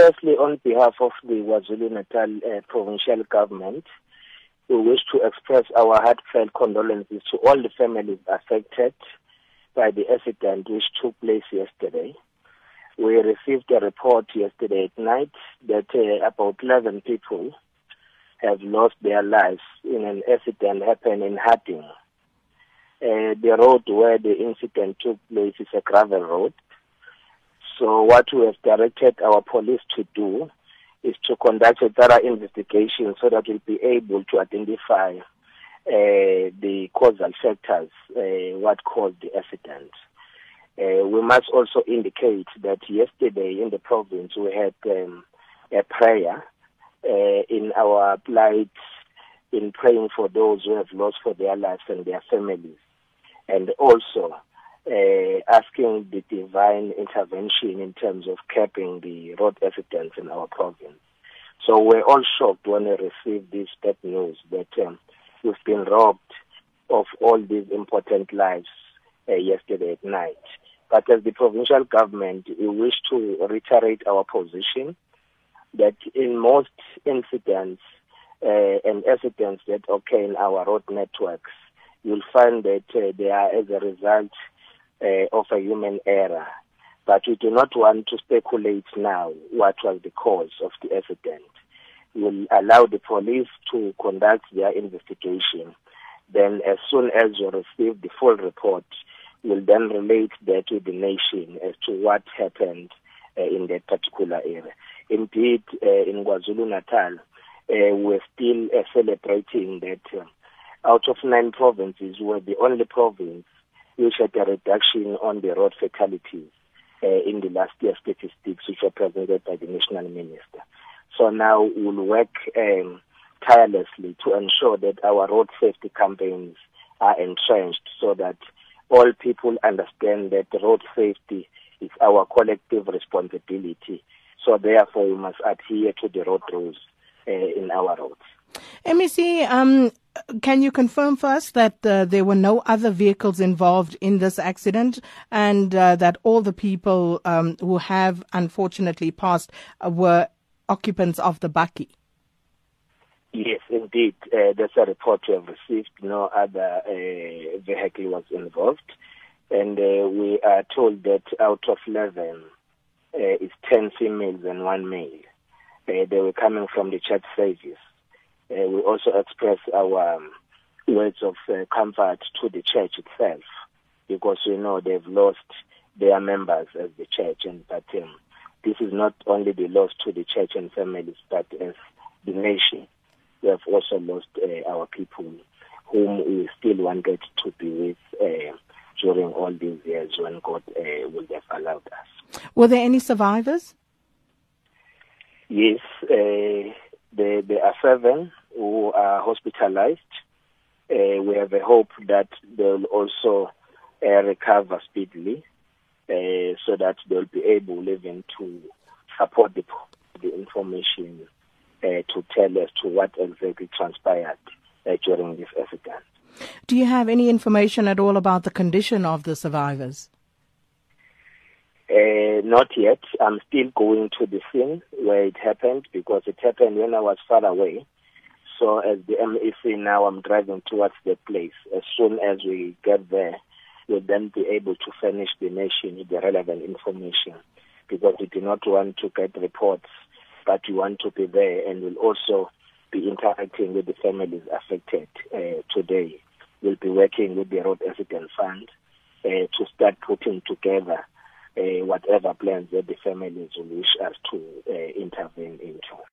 firstly, on behalf of the KwaZulu-Natal uh, provincial government, we wish to express our heartfelt condolences to all the families affected by the accident which took place yesterday. We received a report yesterday at night that uh, about 11 people have lost their lives in an accident happened in Harding. Uh, the road where the incident took place is a gravel road. So what we have directed our police to do is to conduct a thorough investigation so that we'll be able to identify uh, the causal factors, uh, what caused the accident. Uh, we must also indicate that yesterday in the province we had um, a prayer uh, in our plight in praying for those who have lost for their lives and their families, and also uh, asking the divine intervention in terms of capping the road accidents in our province. So we're all shocked when we received this bad news that um, we've been robbed of all these important lives uh, yesterday at night. But as the provincial government, we wish to reiterate our position that in most incidents uh, and accidents that occur in our road networks, you'll find that uh, they are as a result uh, of a human error. But we do not want to speculate now what was the cause of the accident. We'll allow the police to conduct their investigation. Then as soon as we receive the full report, we'll then relate that to the nation as to what happened uh, in that particular area. Indeed, uh, in KwaZulu-Natal, uh, we're still celebrating that out of nine provinces, we're the only province which had a reduction on the road fatalities uh, in the last year statistics which were presented by the national minister. So now we'll work um, tirelessly to ensure that our road safety campaigns are entrenched so that all people understand that road safety is our collective responsibility. So therefore, we must adhere to the road rules uh, in our roads. MEC, um, can you confirm first that uh, there were no other vehicles involved in this accident and uh, that all the people um, who have unfortunately passed uh, were occupants of the bakkie? Yes, indeed. Uh, that's a report we have received. No other uh, vehicle was involved. And uh, we are told that out of 11, it's 10 females and one male. they were coming from the church service. Uh, we also express our um, words of uh, comfort to the church itself because we know they've lost their members as the church and but um, this is not only the loss to the church and families but as the nation we have also lost uh, our people whom we still wanted to be with uh, during all these years when God uh, would have allowed us. Were there any survivors? Yes, uh, there, there are seven who are hospitalized. Uh, we have a hope that they will also uh, recover speedily uh, so that they'll be able even to support the, the information uh, to tell us to what exactly transpired uh, during this accident. Do you have any information at all about the condition of the survivors? Uh, not yet. I'm still going to the scene where it happened because it happened when I was far away. So as the MEC now, I'm driving towards the place. As soon as we get there, we'll then be able to furnish the nation with the relevant information because we do not want to get reports, but we want to be there and we'll also be interacting with the families affected uh, today. We'll be working with the Road Accident Fund uh, to start putting together uh, whatever plans that the families will wish us to uh, intervene into.